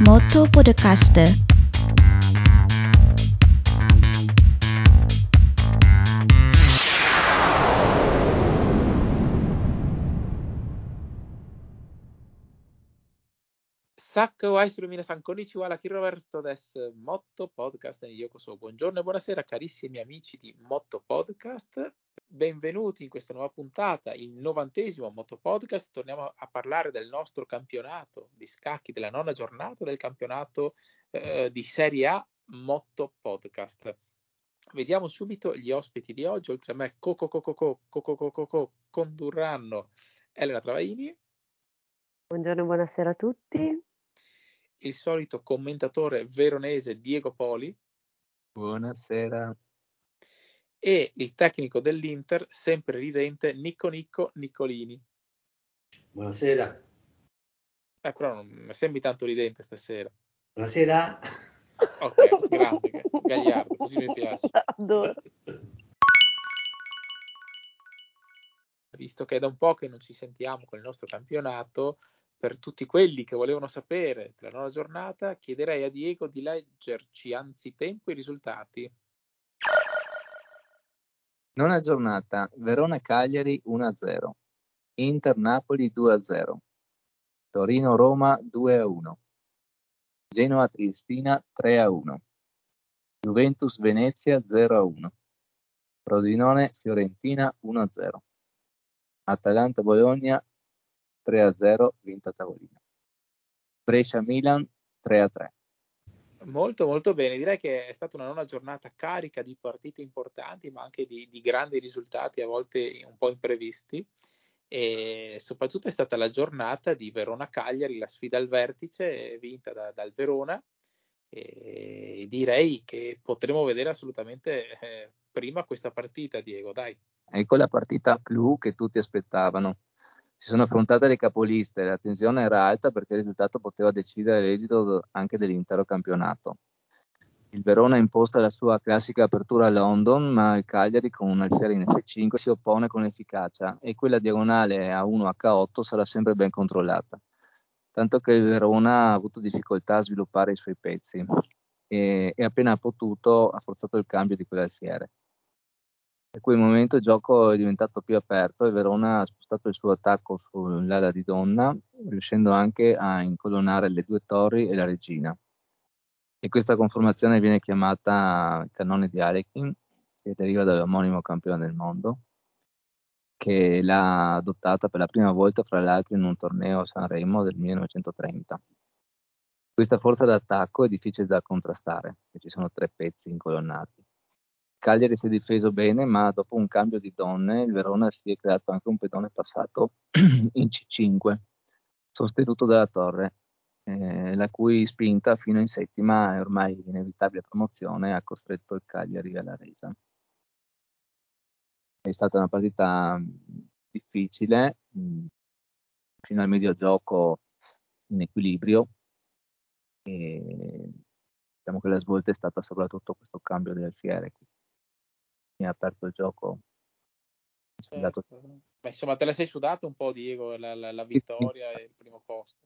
Moto Podcaster. Sacco Aisuru Minasan Konnichiwa, la Roberto des Motto Podcast e Yokoso. Buongiorno e buonasera carissimi amici di Motto Podcast. Benvenuti in questa nuova puntata, il novantesimo Motto Podcast. Torniamo a parlare del nostro campionato di scacchi, della nona giornata del campionato eh, di Serie A Motto Podcast. Vediamo subito gli ospiti di oggi. Oltre a me, Coco Coco Coco Coco Coco condurranno Elena Travaini. Buongiorno e buonasera a tutti il solito commentatore veronese Diego Poli. Buonasera. E il tecnico dell'Inter, sempre ridente, Nico Nicco Niccolini. Buonasera. Eh, però non mi sembri tanto ridente stasera. Buonasera. Ok, grande, Gagliardo, così mi piace. Adoro. Visto che è da un po' che non ci sentiamo con il nostro campionato, per tutti quelli che volevano sapere della nuova giornata, chiederei a Diego di leggerci anzitempo i risultati. Nona giornata, Verona-Cagliari 1-0, Inter-Napoli 2-0, Torino-Roma 2-1, Genoa-Triestina 3-1, Juventus-Venezia 0-1, Frosinone-Fiorentina 1-0, Atalanta-Bologna 3-0 vinta tavolino. Brescia-Milan 3-3. Molto molto bene, direi che è stata una nona giornata carica di partite importanti ma anche di, di grandi risultati a volte un po' imprevisti e soprattutto è stata la giornata di Verona-Cagliari, la sfida al vertice vinta da, dal Verona e direi che potremo vedere assolutamente eh, prima questa partita Diego, dai. Ecco la partita clou che tutti aspettavano si sono affrontate le capoliste, la tensione era alta perché il risultato poteva decidere l'esito anche dell'intero campionato. Il Verona ha imposta la sua classica apertura a London, ma il Cagliari con un alfiere in F5 si oppone con efficacia e quella diagonale a 1 H8 sarà sempre ben controllata. Tanto che il Verona ha avuto difficoltà a sviluppare i suoi pezzi e, e appena ha potuto ha forzato il cambio di quell'alfiere. Da quel momento il gioco è diventato più aperto e Verona ha spostato il suo attacco sull'ala di Donna, riuscendo anche a incolonnare le due torri e la regina. E questa conformazione viene chiamata cannone di Alekin, che deriva dall'omonimo campione del mondo, che l'ha adottata per la prima volta, fra l'altro, in un torneo a Sanremo del 1930. Questa forza d'attacco è difficile da contrastare, ci sono tre pezzi incolonnati. Cagliari si è difeso bene, ma dopo un cambio di donne, il Verona si è creato anche un pedone passato in C5, sostenuto dalla Torre, eh, la cui spinta fino in settima e ormai inevitabile promozione ha costretto il Cagliari alla resa. È stata una partita difficile, mh, fino al medio gioco in equilibrio. E diciamo che la svolta è stata soprattutto questo cambio del fiere mi ha aperto il gioco. Certo. Beh, insomma, te la sei sudata un po', Diego, la, la, la vittoria e il primo posto.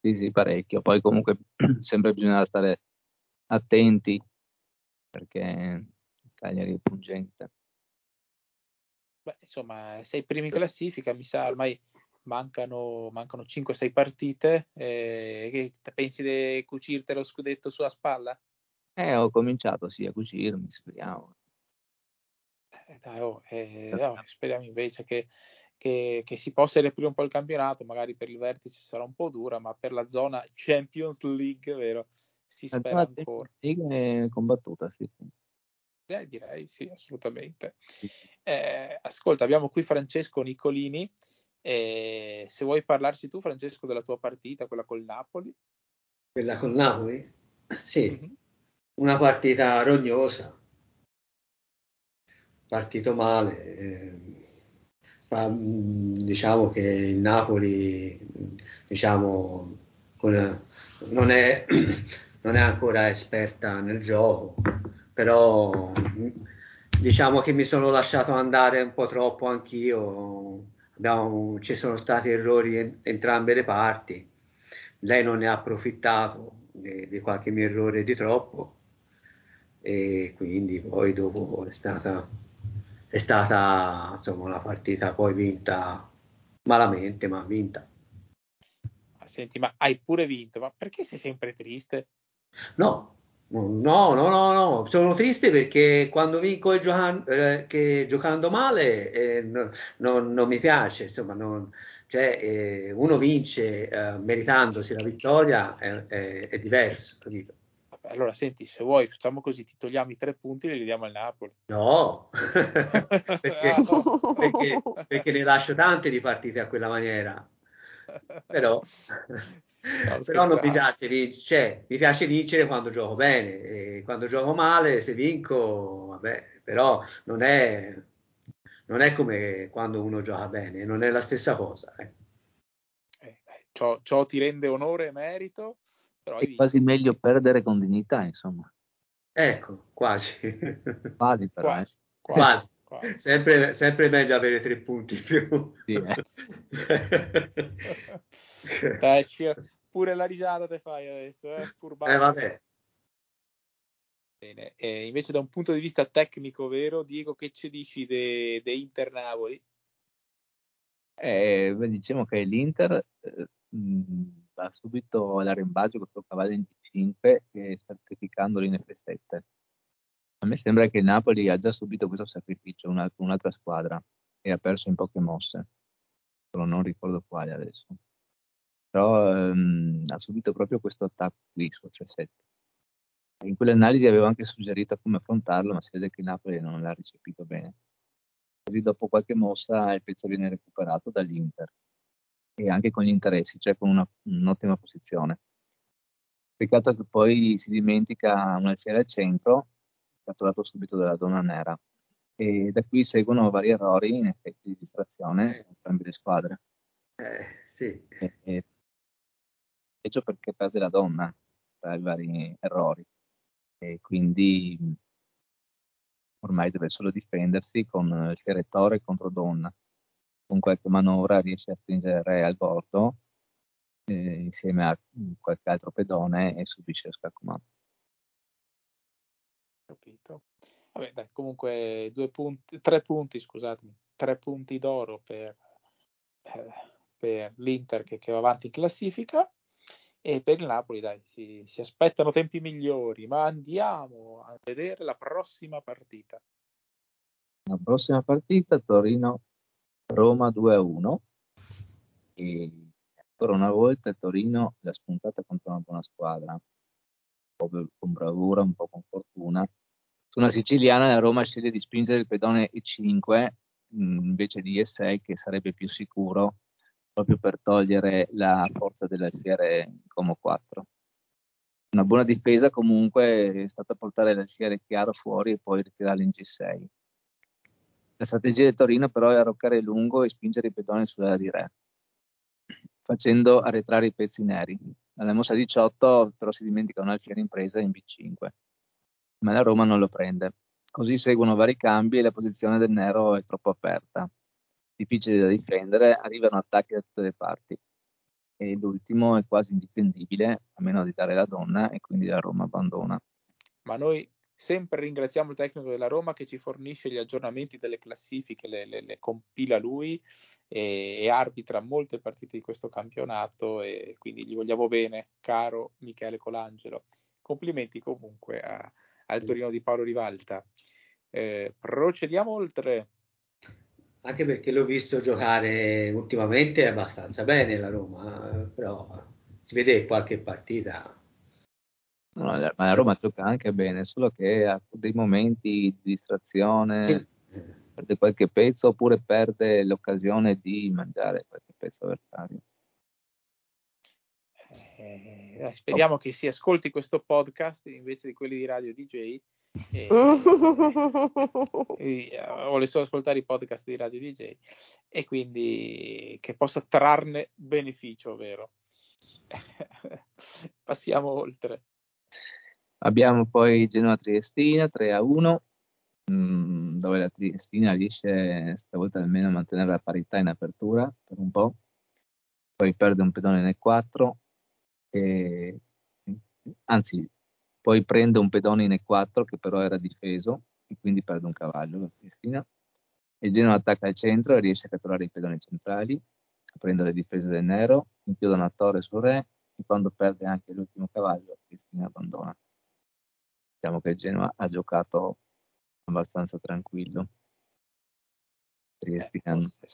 Sì, sì, parecchio. Poi comunque sempre bisogna stare attenti perché Cagliari è pungente. Beh, insomma, sei primi in classifica, mi sa, ormai mancano, mancano 5-6 partite. Eh, che pensi di cucirti lo scudetto sulla spalla? Eh, ho cominciato sì a cucirmi, speriamo. Eh, dai, oh, eh, no, speriamo invece che, che, che, si possa riaprire un po' il campionato, magari per il vertice sarà un po' dura, ma per la zona Champions League, vero? Si spera ancora. League è combattuta, sì. Eh, direi sì, assolutamente. Eh, ascolta, abbiamo qui Francesco Nicolini. Eh, se vuoi parlarci tu, Francesco, della tua partita, quella col Napoli. Quella col Napoli? Sì, mm-hmm. una partita rognosa partito male. Eh, ma, diciamo che il Napoli diciamo, non, è, non è ancora esperta nel gioco, però diciamo che mi sono lasciato andare un po' troppo anch'io. Abbiamo, ci sono stati errori in entrambe le parti. lei non ne ha approfittato di qualche mio errore di troppo e quindi poi dopo è stata, è stata insomma, una partita poi vinta malamente, ma vinta. Senti, ma hai pure vinto, ma perché sei sempre triste? No, no, no, no, no, sono triste perché quando vinco e giocando, eh, giocando male eh, no, no, non mi piace, insomma, non, cioè, eh, uno vince eh, meritandosi la vittoria è, è, è diverso, capito? Allora senti, se vuoi facciamo così, ti togliamo i tre punti e li diamo al Napoli. No, perché, perché, perché, ne lascio tante di partite a quella maniera. Però, no, però non mi piace vincere, cioè, mi piace vincere quando gioco bene e quando gioco male, se vinco, vabbè, però non è, non è come quando uno gioca bene, non è la stessa cosa. Eh. Eh, ciò, ciò ti rende onore e merito però è quasi meglio perdere con dignità, insomma. Ecco, quasi. Quasi però. Quasi. Eh. quasi. quasi. Sempre, sempre, meglio avere tre punti in più. Sì, eh. Dai, pure la risata te fai adesso, eh? Furbano. Eh, vabbè. Bene. E invece da un punto di vista tecnico, vero, Diego, che ci dici di de Inter Napoli? Eh, diciamo che l'Inter eh, mh, va subito all'arrembaggio con il suo cavallo in D5 e sacrificandolo in F7. A me sembra che il Napoli ha già subito questo sacrificio, una, un'altra squadra, e ha perso in poche mosse, però non ricordo quale adesso. Però ehm, ha subito proprio questo attacco qui su F7. In quell'analisi avevo anche suggerito come affrontarlo, ma si vede che il Napoli non l'ha recepito bene. Così dopo qualche mossa il pezzo viene recuperato dall'Inter e anche con gli interessi, cioè con una, un'ottima posizione. Peccato che poi si dimentica un alfiere al centro, catturato subito dalla donna nera, e da qui seguono vari errori in effetti di distrazione eh. entrambe le squadre. Eh, sì. E, e, peggio perché perde la donna tra i vari errori e quindi ormai deve solo difendersi con il Fiere contro donna con qualche manovra riesce a stringere al bordo eh, insieme a qualche altro pedone e subisce lo scaccomato. Capito. Vabbè, dai, comunque due punti, tre punti, scusatemi, tre punti d'oro per, eh, per l'Inter che, che, va avanti in classifica e per il Napoli, dai, si, si aspettano tempi migliori, ma andiamo a vedere la prossima partita. La prossima partita Torino Roma 2-1 e ancora una volta Torino l'ha spuntata contro una buona squadra, un po' con bravura, un po' con fortuna. Su una siciliana la Roma sceglie di spingere il pedone E5 mm, invece di E6 che sarebbe più sicuro proprio per togliere la forza dell'alfiere Como 4. Una buona difesa comunque è stata portare l'alfiere chiaro fuori e poi ritirarlo in G6 la strategia del Torino però è arroccare lungo e spingere i pedoni sulla di re, facendo arretrare i pezzi neri. Alla mossa 18 però si dimentica un'alfiera impresa in B5, ma la Roma non lo prende. Così seguono vari cambi e la posizione del nero è troppo aperta. Difficile da difendere, arrivano attacchi da tutte le parti. E l'ultimo è quasi indifendibile, a meno di dare la donna, e quindi la Roma abbandona. Ma noi Sempre ringraziamo il tecnico della Roma che ci fornisce gli aggiornamenti delle classifiche, le, le, le compila lui e, e, arbitra molte partite di questo campionato e quindi gli vogliamo bene, caro Michele Colangelo. Complimenti comunque a, al Torino di Paolo Rivalta. Eh, procediamo oltre. Anche perché l'ho visto giocare ultimamente abbastanza bene la Roma, eh, però si vede qualche partita No, ma la Roma gioca anche bene, solo che ha dei momenti di distrazione, sì. perde qualche pezzo oppure perde l'occasione di mangiare qualche pezzo avversario. Eh, speriamo oh. che si ascolti questo podcast invece di quelli di Radio DJ. E, e, vuole solo ascoltare i podcast di Radio DJ e quindi che possa trarne beneficio, vero? Passiamo oltre. Abbiamo poi Genoa Triestina 3 a 1, mh, dove la Triestina riesce stavolta almeno a mantenere la parità in apertura per un po', poi perde un pedone nel 4 e, anzi poi prende un pedone in E4 che però era difeso e quindi perde un cavallo la Triestina. Il Genoa attacca al centro e riesce a catturare i pedoni centrali, aprendo le difese del nero, inchioda una torre sul re e quando perde anche l'ultimo cavallo Triestina abbandona. Diciamo che il Genoa ha giocato abbastanza tranquillo. Triestina eh,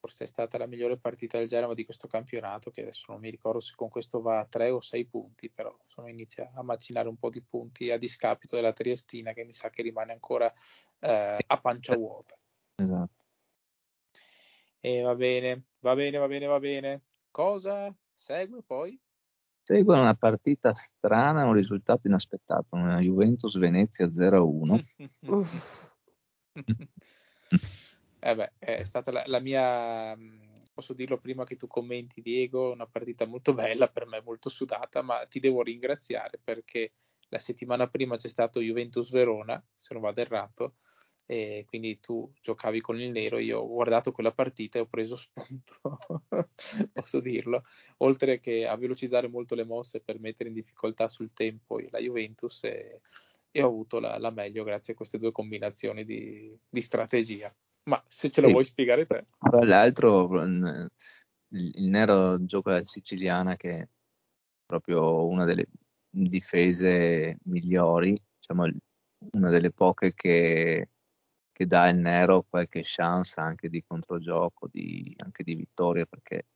forse è stata la migliore partita del Genova di questo campionato, che adesso non mi ricordo se con questo va a 3 o 6 punti, però insomma, inizia a macinare un po' di punti a discapito della Triestina che mi sa che rimane ancora eh, a pancia vuota. Esatto. E va bene, va bene, va bene, va bene. Cosa segue poi? Segue una partita strana, un risultato inaspettato, una Juventus Venezia 0-1. Eh beh, è stata la, la, mia, posso dirlo prima che tu commenti Diego, una partita molto bella, per me molto sudata, ma ti devo ringraziare perché la settimana prima c'è stato Juventus Verona, se non vado errato, e quindi tu giocavi con il nero, io ho guardato quella partita e ho preso spunto, posso dirlo, oltre che a velocizzare molto le mosse per mettere in difficoltà sul tempo la Juventus e, e ho avuto la, la, meglio grazie a queste due combinazioni di, di strategia. Ma se ce lo sì. vuoi spiegare te. Tra l'altro, il, il Nero gioca la siciliana che è proprio una delle difese migliori, diciamo una delle poche che, che dà il Nero qualche chance anche di controgioco, di, anche di vittoria, perché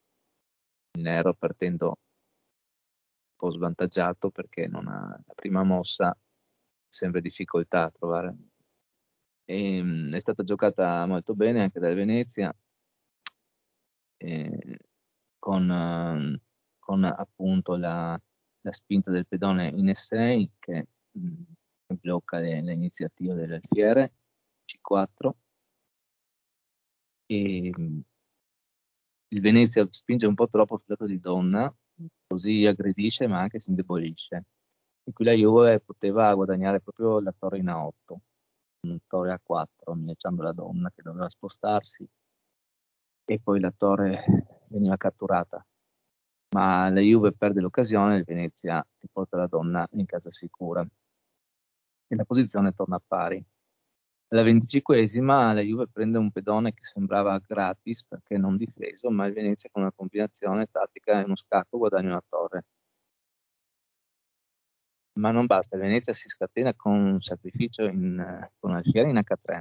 il Nero partendo un po' svantaggiato perché non ha la prima mossa sempre difficoltà a trovare. E, ehm, è stata giocata molto bene anche dal Venezia, eh, con, con, appunto la, la, spinta del pedone in S6 che, blocca le, le iniziative dell'alfiere C4 e il Venezia spinge un po' troppo sul lato di donna, così aggredisce ma anche si indebolisce. E qui la Juve poteva guadagnare proprio la torre in A8 un torre a 4 minacciando la donna che doveva spostarsi e poi la torre veniva catturata. Ma la Juve perde l'occasione, il Venezia riporta la donna in casa sicura e la posizione torna a pari. Alla venticinquesima la Juve prende un pedone che sembrava gratis perché non difeso, ma il Venezia con una combinazione tattica e uno scacco guadagna una torre ma non basta, Venezia si scatena con un sacrificio in, con Alfieri in H3,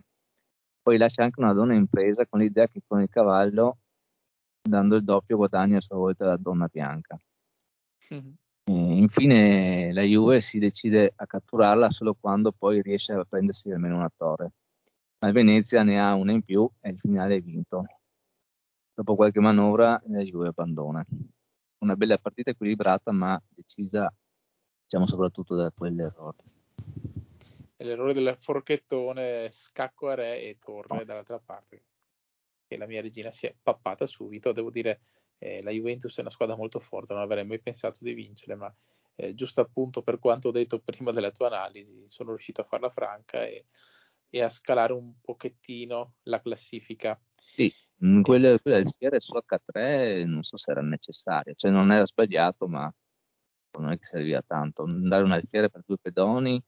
poi lascia anche una donna impresa con l'idea che con il cavallo, dando il doppio, guadagna a sua volta la donna bianca. Mm-hmm. infine la Juve si decide a catturarla solo quando poi riesce a prendersi almeno una torre, ma il Venezia ne ha una in più e il finale è vinto. Dopo qualche manovra la Juve abbandona. Una bella partita equilibrata ma decisa diciamo soprattutto da quell'errore. L'errore del forchettone, scacco a re e torre dall'altra parte. E la mia regina si è pappata subito. Devo dire, eh, la Juventus è una squadra molto forte, non avrei mai pensato di vincere, ma eh, giusto appunto per quanto ho detto prima della tua analisi, sono riuscito a farla franca e, e a scalare un pochettino la classifica. Sì, quella, quella del Fiere su H3 non so se era necessaria, cioè non era sbagliato, ma non è che serviva tanto, dare un alfiere per due pedoni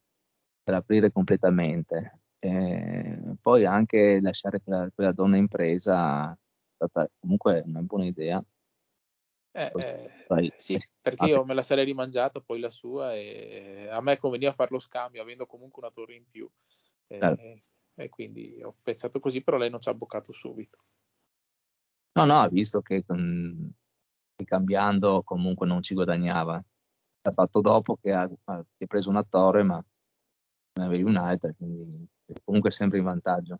per aprire completamente. E poi anche lasciare quella, quella donna in presa è stata comunque una buona idea. Eh, eh, sì, perché io me la sarei rimangiata poi la sua e a me conveniva fare lo scambio avendo comunque una torre in più. E, certo. e quindi ho pensato così, però lei non ci ha boccato subito. No, no, ha visto che, che cambiando comunque non ci guadagnava l'ha fatto dopo che ha, ha preso una torre, ma ne avevi un'altra, quindi comunque sempre in vantaggio.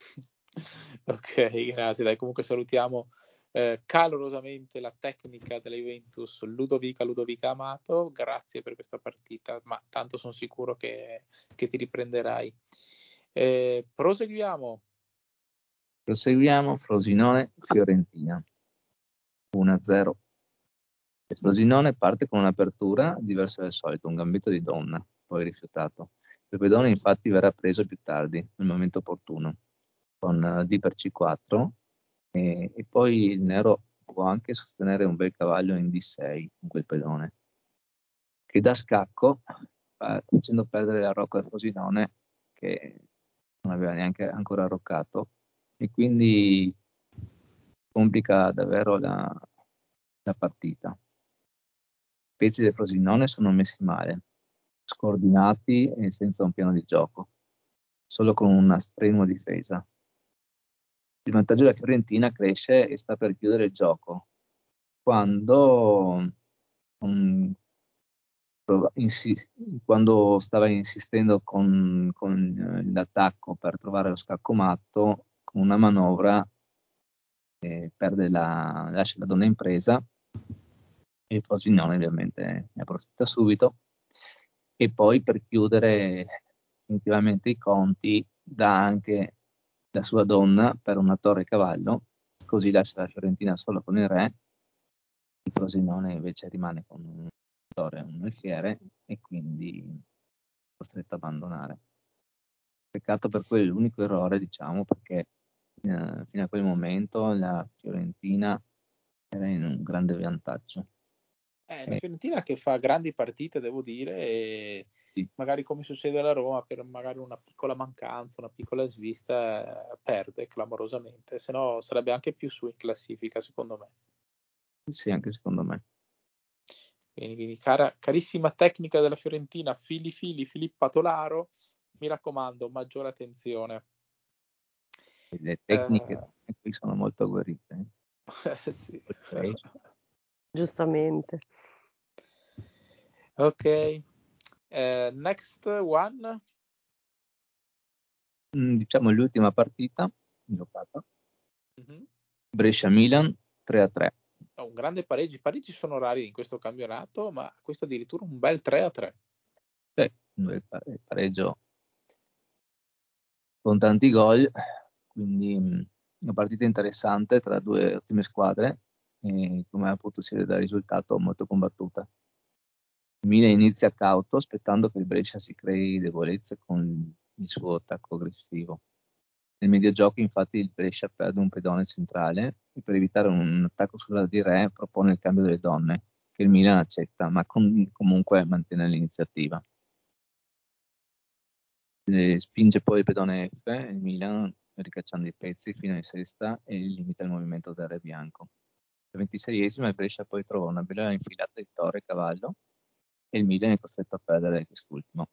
ok, grazie. Dai, comunque salutiamo eh, calorosamente la tecnica della Juventus, Ludovica Ludovica Amato. Grazie per questa partita, ma tanto sono sicuro che, che ti riprenderai. Eh, proseguiamo. Proseguiamo, Frosinone, Fiorentina. 1-0 il Frosinone parte con un'apertura diversa dal solito, un gambito di donna, poi rifiutato. Il pedone infatti verrà preso più tardi, nel momento opportuno, con D per C4 e, e, poi il nero può anche sostenere un bel cavallo in D6 con quel pedone, che dà scacco facendo perdere la rocca al Frosinone che non aveva neanche ancora arroccato e quindi complica davvero la, la partita. I pezzi del Frosinone sono messi male, scordinati e senza un piano di gioco, solo con una strenua difesa. Il vantaggio della Fiorentina cresce e sta per chiudere il gioco, quando, um, insist- quando stava insistendo con, con, l'attacco per trovare lo scacco matto, con una manovra eh, perde la, lascia la donna in presa e Frosinone ovviamente ne approfitta subito. E poi per chiudere definitivamente i conti dà anche la sua donna per una torre cavallo così lascia la Fiorentina solo con il re. Il Frosinone invece rimane con un torre un alfiere e quindi costretto a abbandonare. Peccato per quell'unico errore diciamo perché eh, fino a quel momento la Fiorentina era in un grande vantaggio. Eh, la Fiorentina che fa grandi partite, devo dire, e sì. magari come succede alla Roma, per magari una piccola mancanza, una piccola svista, eh, perde clamorosamente, se no sarebbe anche più su in classifica, secondo me. Sì, anche secondo me. Quindi, quindi cara, carissima tecnica della Fiorentina, Fili Fili, Filippo Tolaro, mi raccomando, maggiore attenzione le tecniche uh, qui sono molto agguerrite. Eh, sì. okay. Giustamente. Ok, uh, next one. Mm, diciamo l'ultima partita giocata. Mm-hmm. Brescia-Milan 3-3. Oh, un grande pareggio. I pareggi sono rari in questo campionato, ma questo addirittura un bel 3-3. Sì, un bel pareggio con tanti gol quindi mh, una partita interessante tra due ottime squadre e come appunto si vede dal risultato molto combattuta. Il Milan inizia cauto aspettando che il Brescia si crei debolezze con il suo attacco aggressivo. Nel mediogioco infatti il Brescia perde un pedone centrale e per evitare un attacco sulla di Re propone il cambio delle donne, che il Milan accetta, ma con, comunque mantiene l'iniziativa. E spinge poi il pedone F, il Milan ricacciando i pezzi fino in sesta e limita il movimento del re bianco. Al ventiseiesimo il Brescia poi trova una bella infilata di torre e cavallo e il Milan è costretto a perdere quest'ultimo.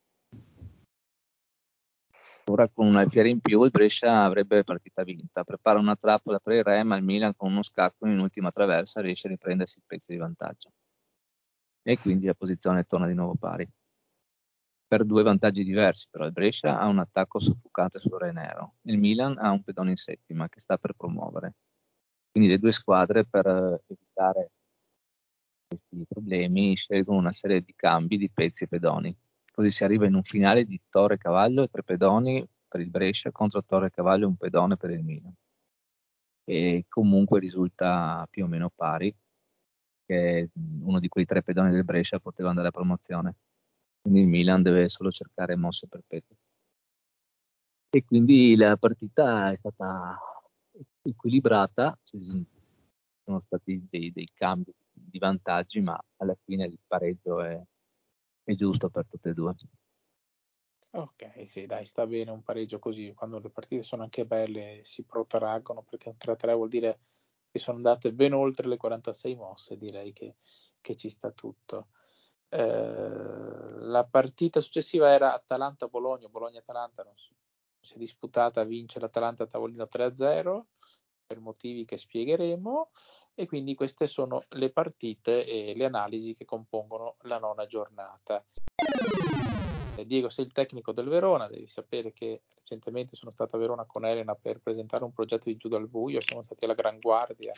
Ora con un alfiere in più il Brescia avrebbe partita vinta, prepara una trappola per il re ma il Milan con uno scacco in ultima traversa riesce a riprendersi il pezzo di vantaggio e quindi la posizione torna di nuovo pari per due vantaggi diversi, però il Brescia ha un attacco soffocante sul Re Nero, il Milan ha un pedone in settima che sta per promuovere. Quindi le due squadre per evitare questi problemi scelgono una serie di cambi di pezzi e pedoni. Così si arriva in un finale di Torre Cavallo e tre pedoni per il Brescia contro Torre Cavallo e un pedone per il Milan. E comunque risulta più o meno pari, che uno di quei tre pedoni del Brescia poteva andare a promozione quindi il Milan deve solo cercare mosse perpetue. E quindi la partita è stata equilibrata, ci sono stati dei, dei cambi di vantaggi, ma alla fine il pareggio è, è giusto per tutte e due. Ok, sì, dai, sta bene un pareggio così, quando le partite sono anche belle si protraggono, perché un 3-3 vuol dire che sono andate ben oltre le 46 mosse, direi che, che ci sta tutto. Eh, la partita successiva era Atalanta-Bologna, Bologna-Atalanta non si, si è disputata, vince l'Atalanta a tavolino 3-0 per motivi che spiegheremo e quindi queste sono le partite e le analisi che compongono la nona giornata. Eh, Diego, sei il tecnico del Verona, devi sapere che recentemente sono stato a Verona con Elena per presentare un progetto di giù dal buio, siamo stati alla Gran Guardia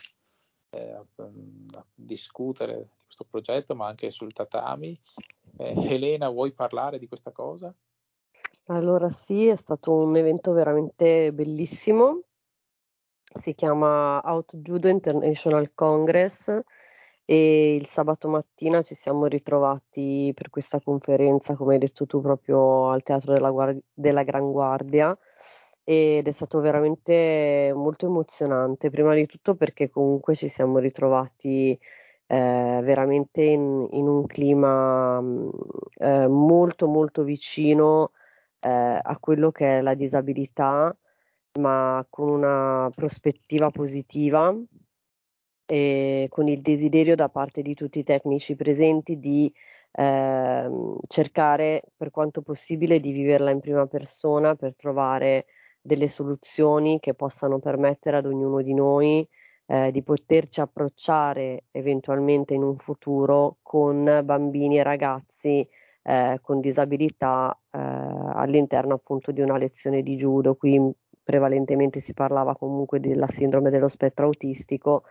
eh, a, a, discutere di questo progetto, ma anche sul tatami. Eh, Elena, vuoi parlare di questa cosa? Allora sì, è stato un evento veramente bellissimo. Si chiama Out Judo International Congress e il sabato mattina ci siamo ritrovati per questa conferenza, come hai detto tu, proprio al Teatro della, Guardia, della Gran Guardia ed è stato veramente molto emozionante, prima di tutto perché comunque ci siamo ritrovati eh, veramente in, in, un clima eh, molto molto vicino eh, a quello che è la disabilità, ma con una prospettiva positiva e con il desiderio da parte di tutti i tecnici presenti di eh, cercare per quanto possibile di viverla in prima persona per trovare delle soluzioni che possano permettere ad ognuno di noi eh, di poterci approcciare eventualmente in un futuro con bambini e ragazzi eh, con disabilità eh, all'interno appunto di una lezione di judo. Qui prevalentemente si parlava comunque della sindrome dello spettro autistico,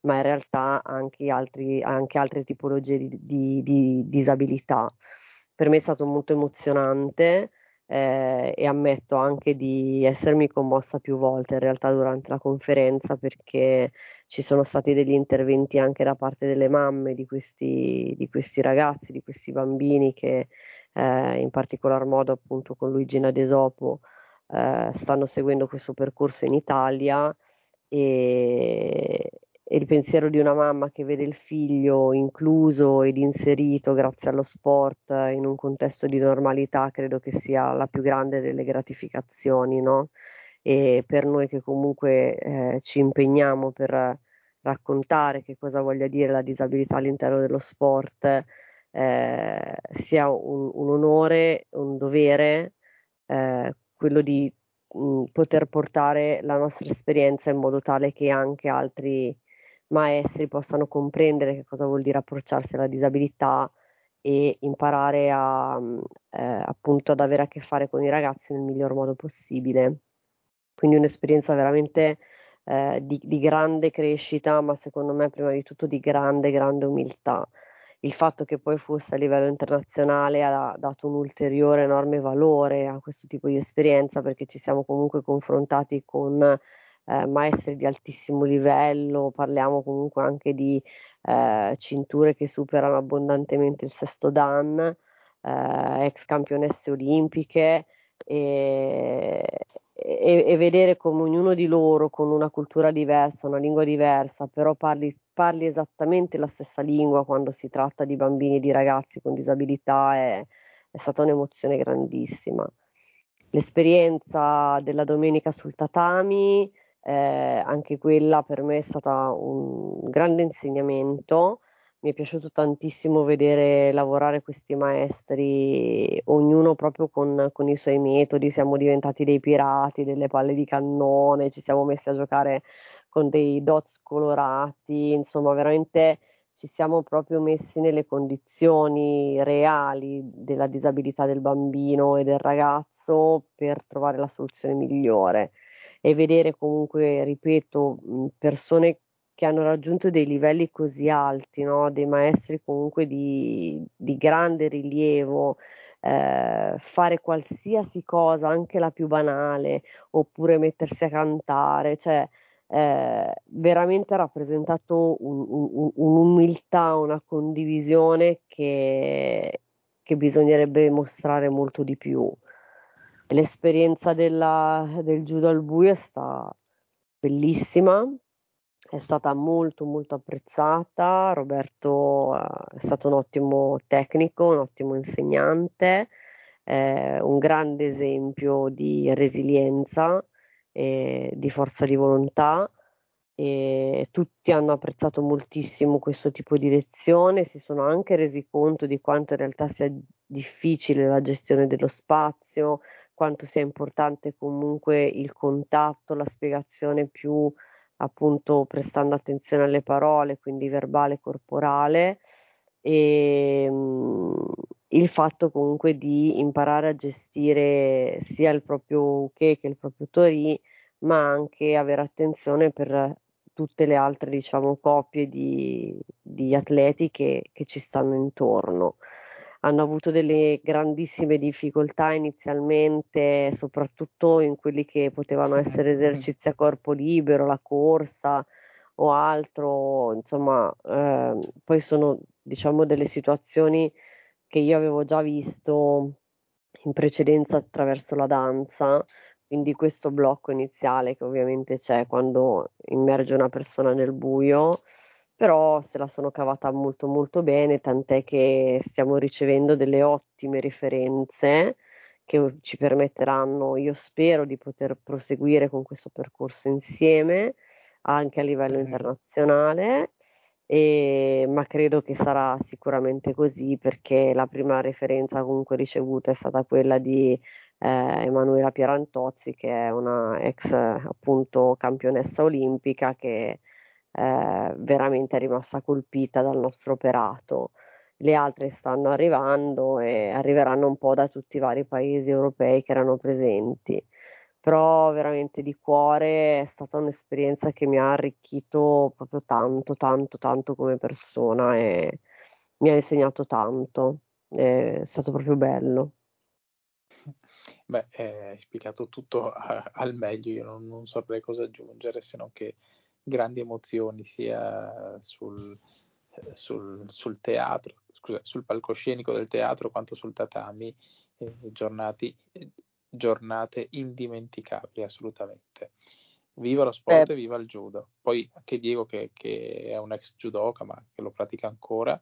ma in realtà anche, altri, anche altre tipologie di, di, di disabilità. Per me è stato molto emozionante eh, e ammetto anche di essermi commossa più volte in realtà durante la conferenza perché ci sono stati degli interventi anche da parte delle mamme di questi, di questi ragazzi, di questi bambini che eh, in particolar modo appunto con Luigina Desopo eh, stanno seguendo questo percorso in Italia e, e il pensiero di una mamma che vede il figlio incluso ed inserito grazie allo sport in un contesto di normalità credo che sia la più grande delle gratificazioni, no? E per noi che comunque eh, ci impegniamo per raccontare che cosa voglia dire la disabilità all'interno dello sport, eh, sia un, un, onore, un dovere, eh, quello di mh, poter portare la nostra esperienza in modo tale che anche altri maestri possano comprendere che cosa vuol dire approcciarsi alla disabilità e imparare a, eh, appunto ad avere a che fare con i ragazzi nel miglior modo possibile. Quindi un'esperienza veramente eh, di, di, grande crescita, ma secondo me prima di tutto di grande, grande umiltà. Il fatto che poi fosse a livello internazionale ha dato un ulteriore enorme valore a questo tipo di esperienza perché ci siamo comunque confrontati con eh, maestri di altissimo livello, parliamo comunque anche di eh, cinture che superano abbondantemente il sesto Dan, eh, ex campionesse olimpiche e, e, e, vedere come ognuno di loro con una cultura diversa, una lingua diversa, però parli, parli esattamente la stessa lingua quando si tratta di bambini e di ragazzi con disabilità è, è stata un'emozione grandissima. L'esperienza della domenica sul tatami eh, anche quella per me è stata un grande insegnamento. Mi è piaciuto tantissimo vedere lavorare questi maestri, ognuno proprio con, con i suoi metodi. Siamo diventati dei pirati, delle palle di cannone, ci siamo messi a giocare con dei dots colorati, insomma, veramente ci siamo proprio messi nelle condizioni reali della disabilità del bambino e del ragazzo per trovare la soluzione migliore e vedere comunque, ripeto, persone che hanno raggiunto dei livelli così alti, no? dei maestri comunque di, di grande rilievo, eh, fare qualsiasi cosa, anche la più banale, oppure mettersi a cantare, cioè eh, veramente ha rappresentato un, un, un'umiltà, una condivisione che, che bisognerebbe mostrare molto di più l'esperienza della, del judo al buio è stata bellissima, è stata molto molto apprezzata, Roberto eh, è stato un ottimo tecnico, un ottimo insegnante, eh, un grande esempio di resilienza e di forza di volontà. E tutti hanno apprezzato moltissimo questo tipo di lezione, si sono anche resi conto di quanto in realtà sia difficile la gestione dello spazio, quanto sia importante comunque il contatto, la spiegazione più appunto prestando attenzione alle parole, quindi verbale e corporale e mh, mm, il fatto comunque di imparare a gestire sia il proprio uke che il proprio tori, ma anche avere attenzione per tutte le altre diciamo coppie di, di atleti che, che ci stanno intorno hanno avuto delle grandissime difficoltà inizialmente, soprattutto in quelli che potevano essere esercizi a corpo libero, la corsa o altro, insomma, eh, poi sono diciamo delle situazioni che io avevo già visto in precedenza attraverso la danza, quindi questo blocco iniziale che ovviamente c'è quando immerge una persona nel buio, però se la sono cavata molto molto bene, tant'è che stiamo ricevendo delle ottime referenze che ci permetteranno, io spero, di poter proseguire con questo percorso insieme anche a livello internazionale. E, ma credo che sarà sicuramente così perché la prima referenza comunque ricevuta è stata quella di eh, Emanuela Pierantozzi che è una ex appunto campionessa olimpica che eh, veramente è rimasta colpita dal nostro operato le altre stanno arrivando e arriveranno un po' da tutti i vari paesi europei che erano presenti. Però veramente di cuore è stata un'esperienza che mi ha arricchito proprio tanto, tanto, tanto come persona e mi ha insegnato tanto. È stato proprio bello. Beh, eh, hai spiegato tutto a, al meglio, io non, non saprei cosa aggiungere se non che grandi emozioni sia sul, sul, sul teatro, scusa, sul palcoscenico del teatro quanto sul tatami, eh, giornati, giornate indimenticabili assolutamente. Viva lo sport eh. e viva il judo. Poi anche Diego che, che, è un ex judoka ma che lo pratica ancora,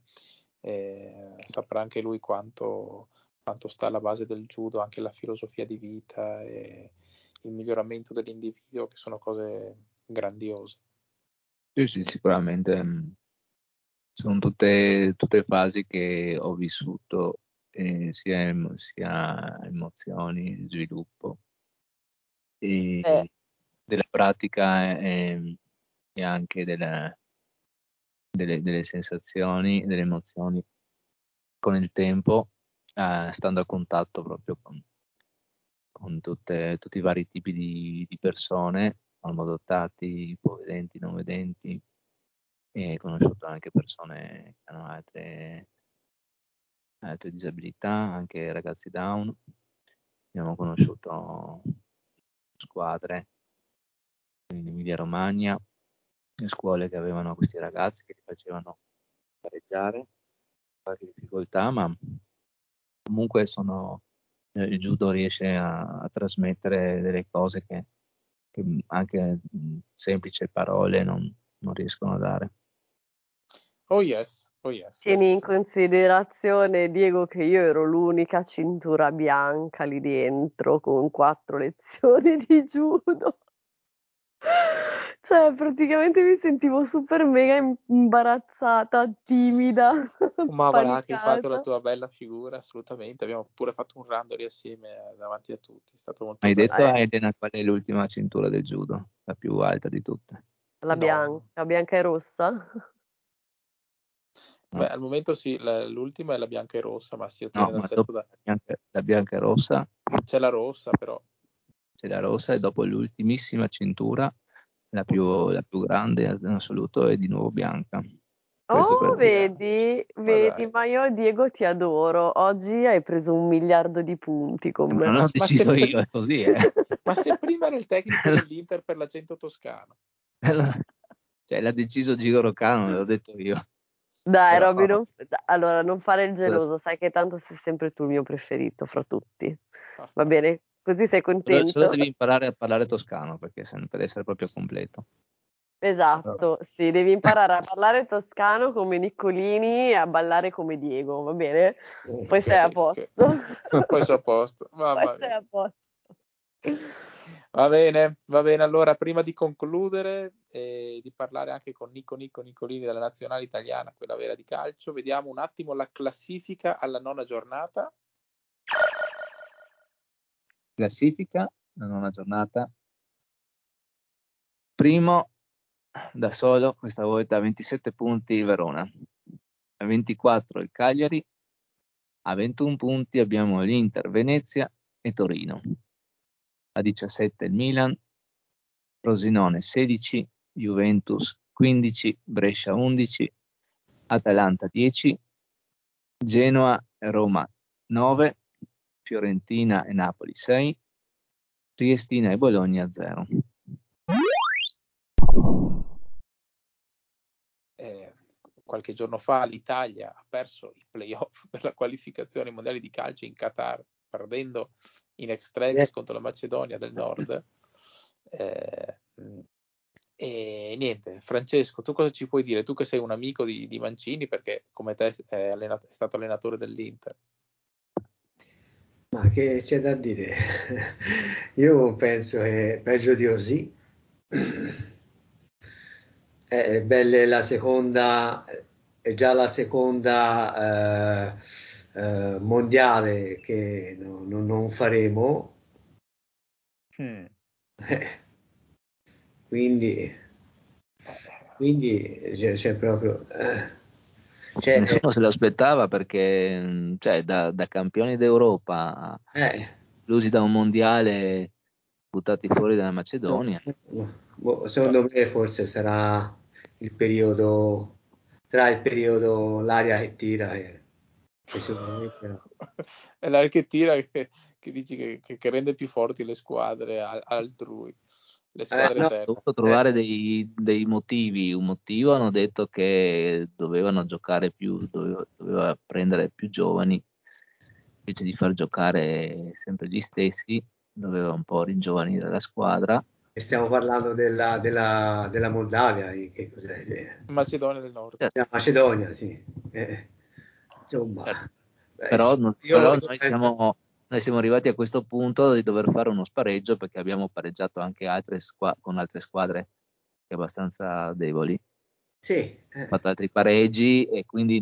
eh, saprà anche lui quanto, quanto sta alla base del judo, anche la filosofia di vita e il miglioramento dell'individuo che sono cose grandiose. Sì, sì, sicuramente mm, sono tutte, tutte fasi che ho vissuto, eh, sia, sia, emozioni, sviluppo e eh. della pratica e, e anche della, delle, delle, sensazioni, delle emozioni con il tempo, eh, stando a contatto proprio con, con tutte, tutti i vari tipi di, di persone, malmodottati, ipovedenti, non vedenti, e ho conosciuto anche persone che hanno altre, altre disabilità, anche ragazzi down. Abbiamo conosciuto squadre in Emilia Romagna, scuole che avevano questi ragazzi che li facevano pareggiare, qualche difficoltà, ma comunque sono, eh, il judo riesce a, a trasmettere delle cose che, che anche semplici parole non, non riescono a dare. Oh yes, oh yes. Tieni yes. in considerazione, Diego, che io ero l'unica cintura bianca lì dentro con quattro lezioni di judo. Cioè, praticamente mi sentivo super mega imbarazzata, timida. Ma guarda che hai fatto la tua bella figura, assolutamente. Abbiamo pure fatto un randoli assieme eh, davanti a tutti. È stato molto Hai bello. detto a Elena qual è l'ultima cintura del judo, la più alta di tutte? La No. bianca, bianca e rossa. Beh, al momento sì, la- l'ultima è la bianca e rossa, ma si No, ottiene dal ma sesto dopo da... la bianca, la bianca e rossa, C'è la rossa, però. c'è la rossa e dopo l'ultimissima cintura, la più, la più grande in assoluto, è di nuovo bianca. Questo Oh, vedi, Ma vedi, dai. ma io Diego ti adoro. Oggi hai preso un miliardo di punti con Non me. ho Ma deciso se- io, è così, eh. Ma se prima era il tecnico dell'Inter per l'accento toscano. cioè, l'ha deciso Gigo Roccano, l'ho detto io. Dai, Però- Robby, non, allora non fare il geloso, sai che tanto sei sempre tu il mio preferito fra tutti. Ah, Va bene? Così sei contento? solo devi imparare a parlare toscano perché se- per essere proprio completo. Esatto, sì, devi imparare a parlare toscano come Niccolini e a ballare come Diego, va bene? Poi sei a posto. Poi sono a posto. Mamma Poi sei a posto. Va bene, va bene. Allora, prima di concludere e di parlare anche con Nico Nico Nicolini della nazionale italiana, quella vera di calcio, vediamo un attimo la classifica alla nona giornata. Classifica, la nona giornata. Primo da solo, questa volta a 27 punti il Verona, a 24 il Cagliari, a 21 punti abbiamo l'Inter, Venezia e Torino, a 17 il Milan, Rosinone 16, Juventus 15, Brescia 11, Atalanta 10, Genoa e Roma 9, Fiorentina e Napoli 6, Triestina e Bologna 0. Eh, qualche giorno fa l'Italia ha perso i playoff per la qualificazione ai mondiali di calcio in Qatar perdendo in extremis contro la Macedonia del Nord. Eh, e niente, Francesco, tu cosa ci puoi dire? Tu che sei un amico di, di Mancini, perché come te è, allenato, è stato allenatore dell'Inter. Ma che c'è da dire? Io penso che peggio di così. È bella la seconda, è già la seconda eh, eh, mondiale che no, no, non faremo. Hmm. quindi, quindi c'è, c'è proprio... Eh, cioè, Nessuno se lo aspettava perché cioè, da, da, campioni d'Europa, eh. illusi da un mondiale buttati fuori dalla Macedonia. Boh, secondo me forse sarà il periodo tra il periodo l'aria che tira e, e sicuramente è l'aria che tira che, che dici che, che, rende più forti le squadre altrui le squadre eh, no, dovuto trovare dei, dei, motivi un motivo hanno detto che dovevano giocare più doveva, doveva prendere più giovani invece di far giocare sempre gli stessi doveva un po' ringiovanire la squadra stiamo parlando della, della, della Moldavia, che cos'è? Macedonia del Nord. La Macedonia, sì. Eh, insomma, certo. però, beh, però noi, penso... siamo, noi, siamo, arrivati a questo punto di dover fare uno spareggio perché abbiamo pareggiato anche altre squa- con altre squadre abbastanza deboli. Sì. Eh. Abbiamo fatto altri pareggi e quindi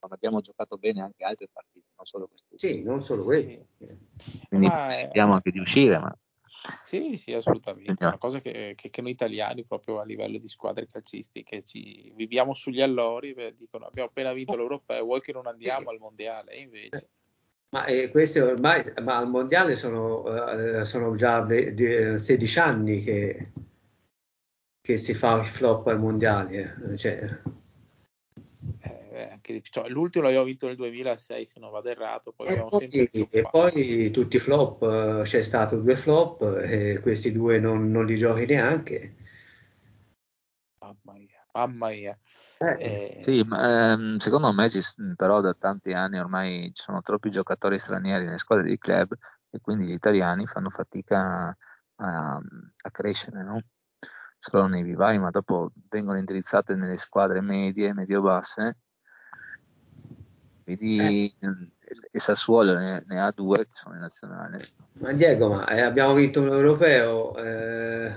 non abbiamo giocato bene anche altre partite, non solo queste. Sì, non solo queste. Sì. Quindi speriamo anche di uscire, ma sì, sì, assolutamente. È una cosa che, che, che, noi italiani, proprio a livello di squadre calcistiche, ci viviamo sugli allori, beh, dicono abbiamo appena vinto l'Europeo, vuoi che non andiamo al Mondiale? E invece... Ma eh, questi ormai, ma al Mondiale sono, uh, sono già de, de, 16 anni che, che, si fa il flop al Mondiale. Eh. Cioè, eh, anche, cioè, l'ultimo l'abbiamo vinto nel 2006 se non vado errato poi e, poi, e poi tutti i flop c'è stato due flop e questi due non, non li giochi neanche mamma mia, mamma mia. Eh, eh, sì, ma, ehm, secondo me ci, però da tanti anni ormai ci sono troppi giocatori stranieri nelle squadre di club e quindi gli italiani fanno fatica a, a crescere, no? solo nei vivai, ma dopo vengono indirizzate nelle squadre medie, medio-basse Vedi, eh. il Sassuolo ne, ne, ha due che sono in nazionale. Ma Diego, ma eh, abbiamo vinto un europeo eh,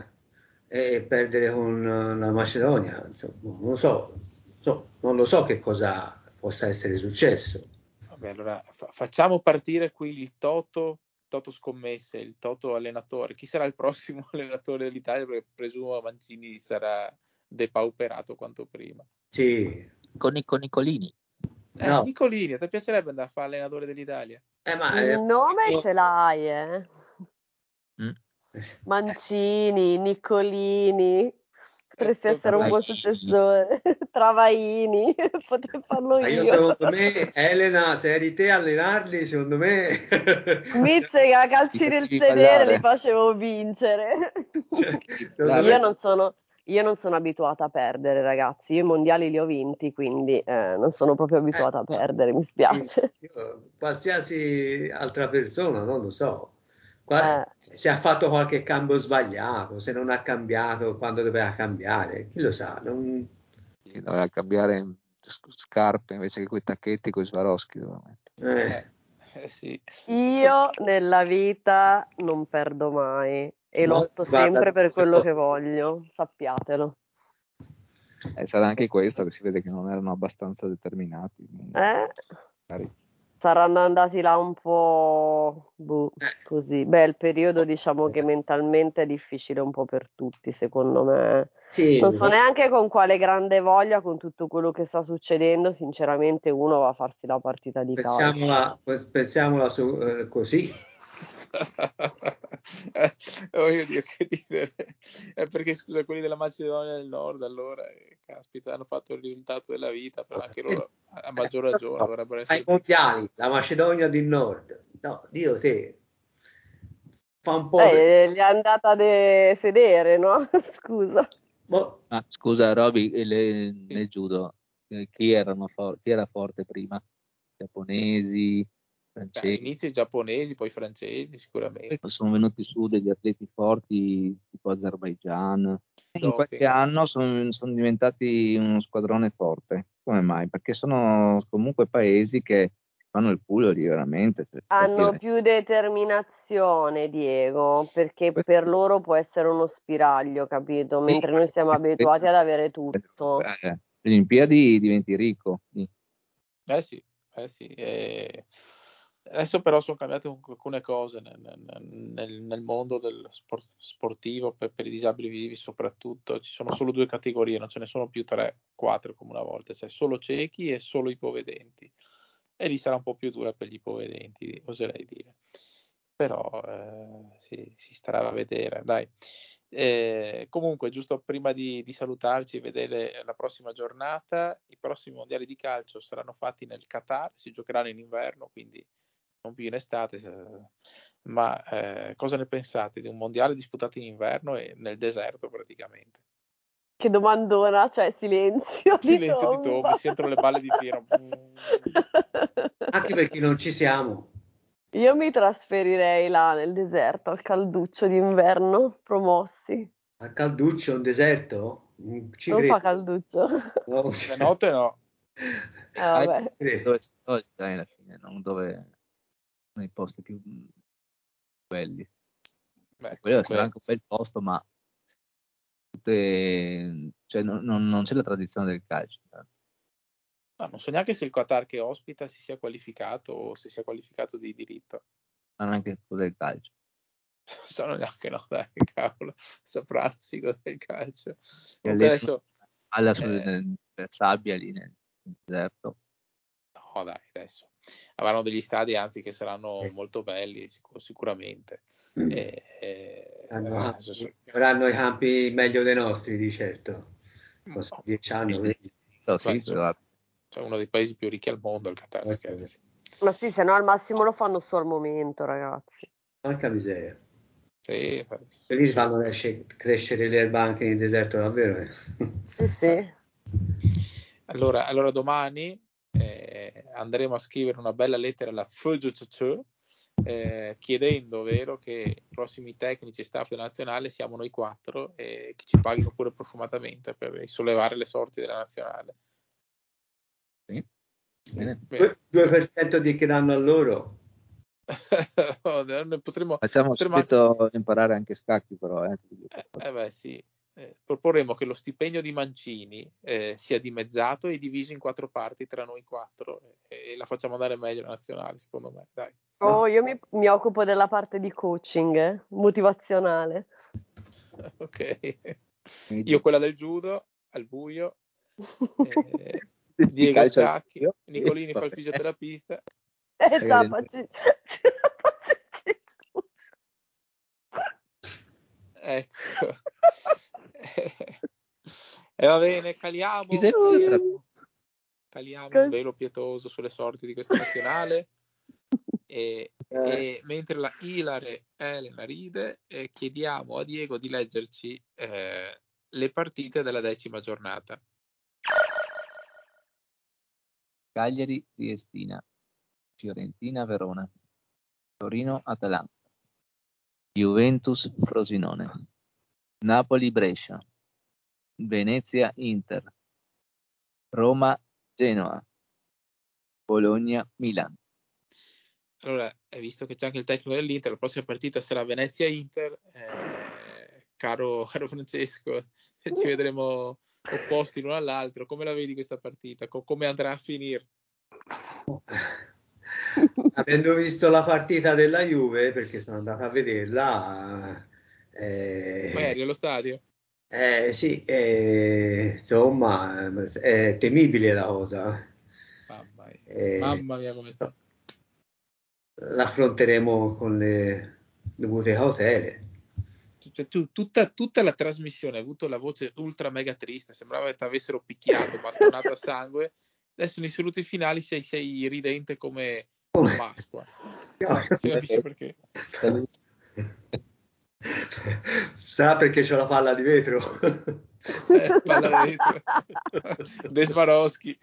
e perdere con la Macedonia, insomma, non, so, so, non lo so che cosa possa essere successo. Vabbè, allora fa- facciamo partire qui il Toto, Toto scommesse, il Toto allenatore. Chi sarà il prossimo allenatore dell'Italia? Perché presumo Mancini sarà depauperato quanto prima. Sì. Con, con Nicolini. Eh, no. Nicolini, ti piacerebbe andare a fare allenatore dell'Italia? Eh, ma, eh, Il nome eh, ce l'hai, eh. Mm. Mancini, Nicolini. Potresti essere un buon successore. Travaini, potrei farlo io. io. Secondo me, Elena, se eri te a allenarli, secondo me... Mizzega, calci nel sedere li facevo vincere. Cioè, io non sono io non sono abituata a perdere, ragazzi. Io i mondiali li ho vinti, quindi eh, non sono proprio abituata eh, a perdere, mi spiace. Io, qualsiasi altra persona, non lo so. Qual- eh. Se ha fatto qualche cambio sbagliato, se non ha cambiato quando doveva cambiare, chi lo sa? Non... Doveva cambiare scarpe invece che quei tacchetti con i Swarovski. Eh. Eh, sì. Io nella vita non perdo mai e lotto sempre per quello che voglio, sappiatelo. Eh, sarà anche questo che si vede che non erano abbastanza determinati. Eh? Saranno andati là un po' boh, così. Beh, il periodo diciamo che mentalmente è difficile un po' per tutti, secondo me. Sì, non so neanche con quale grande voglia, con tutto quello che sta succedendo, sinceramente uno va a farsi la partita di pensiamola, calcio. Pensiamola su, eh, così, voglio dire che dire è perché scusa quelli della Macedonia del Nord allora eh, caspita hanno fatto il risultato della vita però anche loro a maggior ragione dovrebbero essere ai mondiali la Macedonia del Nord. No Dio te. Fa un po' eh, di... gli è andata a de- sedere no? Scusa. Boh. ah, scusa Roby nel judo eh, chi, erano for- chi era forte prima? Giapponesi Beh, all'inizio i giapponesi, poi i francesi sicuramente. Poi sono venuti su degli atleti forti tipo Azerbaijan. In qualche anno sono, sono, diventati uno squadrone forte. Come mai? Perché sono comunque paesi che fanno il culo lì veramente. Cioè, Hanno più determinazione, Diego, perché per loro può essere uno spiraglio, capito? Mentre noi siamo abituati ad avere tutto. Eh, le Olimpiadi diventi ricco. Eh sì, eh sì. Eh... Adesso però sono cambiate alcune cose nel, nel, nel mondo del sport, sportivo per, per, i disabili visivi soprattutto, ci sono solo due categorie, non ce ne sono più tre, quattro come una volta, c'è solo ciechi e solo ipovedenti e lì sarà un po' più dura per gli ipovedenti, oserei dire. Però eh, sì, si starà a vedere, dai. Eh, comunque, giusto prima di, di, salutarci e vedere la prossima giornata, i prossimi mondiali di calcio saranno fatti nel Qatar, si giocheranno in inverno, quindi non più in estate, ma eh, cosa ne pensate di un mondiale disputato in inverno e nel deserto praticamente? Che domandona, cioè silenzio. Silenzio di tomba, mi sentono le balle di fieno. Anche perché non ci siamo. Io mi trasferirei là nel deserto, al calduccio d'inverno, promossi. Al calduccio, un deserto? Ci non credo. fa calduccio. No. La notte no. Eh, vabbè. Dove, dove alla fine, non dove nei posti più belli. Beh, quello sarà anche un bel posto, ma tutte, cioè, non, non, c'è la tradizione del calcio. No, non so neanche se il Qatar che ospita si sia qualificato o se sia qualificato di diritto. Non anche quello del calcio. Non so neanche no, dai, cavolo, sapranno sì cos'è il calcio. Adesso, alla eh, sabbia lì nel deserto. No, dai, adesso avranno degli stadi anzi che saranno eh. molto belli sicur- sicuramente. Mm. e, e, Hanno, eh, so, avranno i campi meglio dei nostri di certo. No. dieci anni no, sì, sì, cioè uno dei paesi più ricchi al mondo il Qatar okay. ma sì se no al massimo lo fanno solo al momento ragazzi. Anche a miseria. Sì, e lì fanno crescere le erbe anche nel deserto davvero eh. sì sì. Allora, allora domani eh, andremo a scrivere una bella lettera alla FGCC eh, chiedendo vero, che i prossimi tecnici e staff della nazionale siamo noi quattro e che ci paghino pure profumatamente per sollevare le sorti della nazionale. Sì. Bene. 2% di che danno a loro. potremmo, Facciamo potremmo anche... imparare anche scacchi però. Eh. Eh, eh beh, sì eh, proporremo che lo stipendio di Mancini eh, sia dimezzato e diviso in quattro parti tra noi quattro e, e la facciamo andare meglio la nazionale, secondo me. Dai. Oh, io mi, mi, occupo della parte di coaching eh, motivazionale. ok. Io quella del judo al buio. Eh, Diego Scacchi, Nicolini fa il fisioterapista. Esatto, ecco. E va bene, caliamo, caliamo, caliamo un velo pietoso sulle sorti di questa nazionale. E, e, mentre la Ilare Elena ride, eh, chiediamo a Diego di leggerci eh, le partite della decima giornata. Cagliari Triestina, Fiorentina Verona, Torino Atalanta, Juventus Frosinone, Napoli Brescia, Venezia Inter, Roma Genoa, Bologna Milan. Allora, hai visto che c'è anche il tecnico dell'Inter, la prossima partita sarà Venezia Inter, eh, caro, caro, Francesco, ci vedremo opposti l'uno all'altro. Come la vedi questa partita? come andrà a finire? Avendo visto la partita della Juve, perché sono andato a vederla, eh, Ma eri allo stadio? Eh, sì, eh, insomma, è temibile la cosa. Mamma mia, eh, Mamma mia come sta. L'affronteremo con le dovute cautele. Cioè, tu, tutta, tutta, la trasmissione ha avuto la voce ultra mega triste, sembrava che ti avessero picchiato, bastonato a sangue. Adesso nei saluti finali sei, sei ridente come, come Pasqua. No, si capisce perché. Sarà perché c'ho la palla di vetro. Eh, palla di vetro. Desmarowski.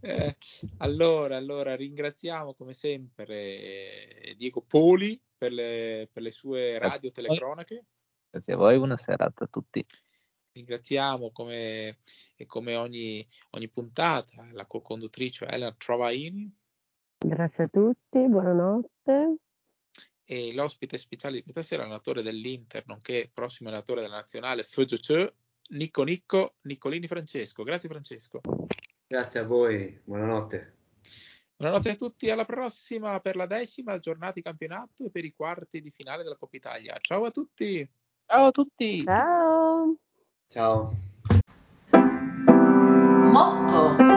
Eh, allora, allora, ringraziamo come sempre eh, Diego Poli per le, per le sue radio telecronache. Grazie a voi, buona serata a tutti. Ringraziamo come, e come ogni, ogni puntata la co-conduttrice Elena Trovaini. Grazie a tutti, buonanotte. E l'ospite speciale di questa sera, l'allenatore dell'Inter, nonché prossimo allenatore della nazionale, FGC, Nico Nicco, Niccolini Francesco. Grazie Francesco. Grazie a voi, buonanotte. Buonanotte a tutti, alla prossima per la decima giornata di campionato e per i quarti di finale della Coppa Italia. Ciao a tutti! Ciao a tutti! Ciao! Ciao! Motto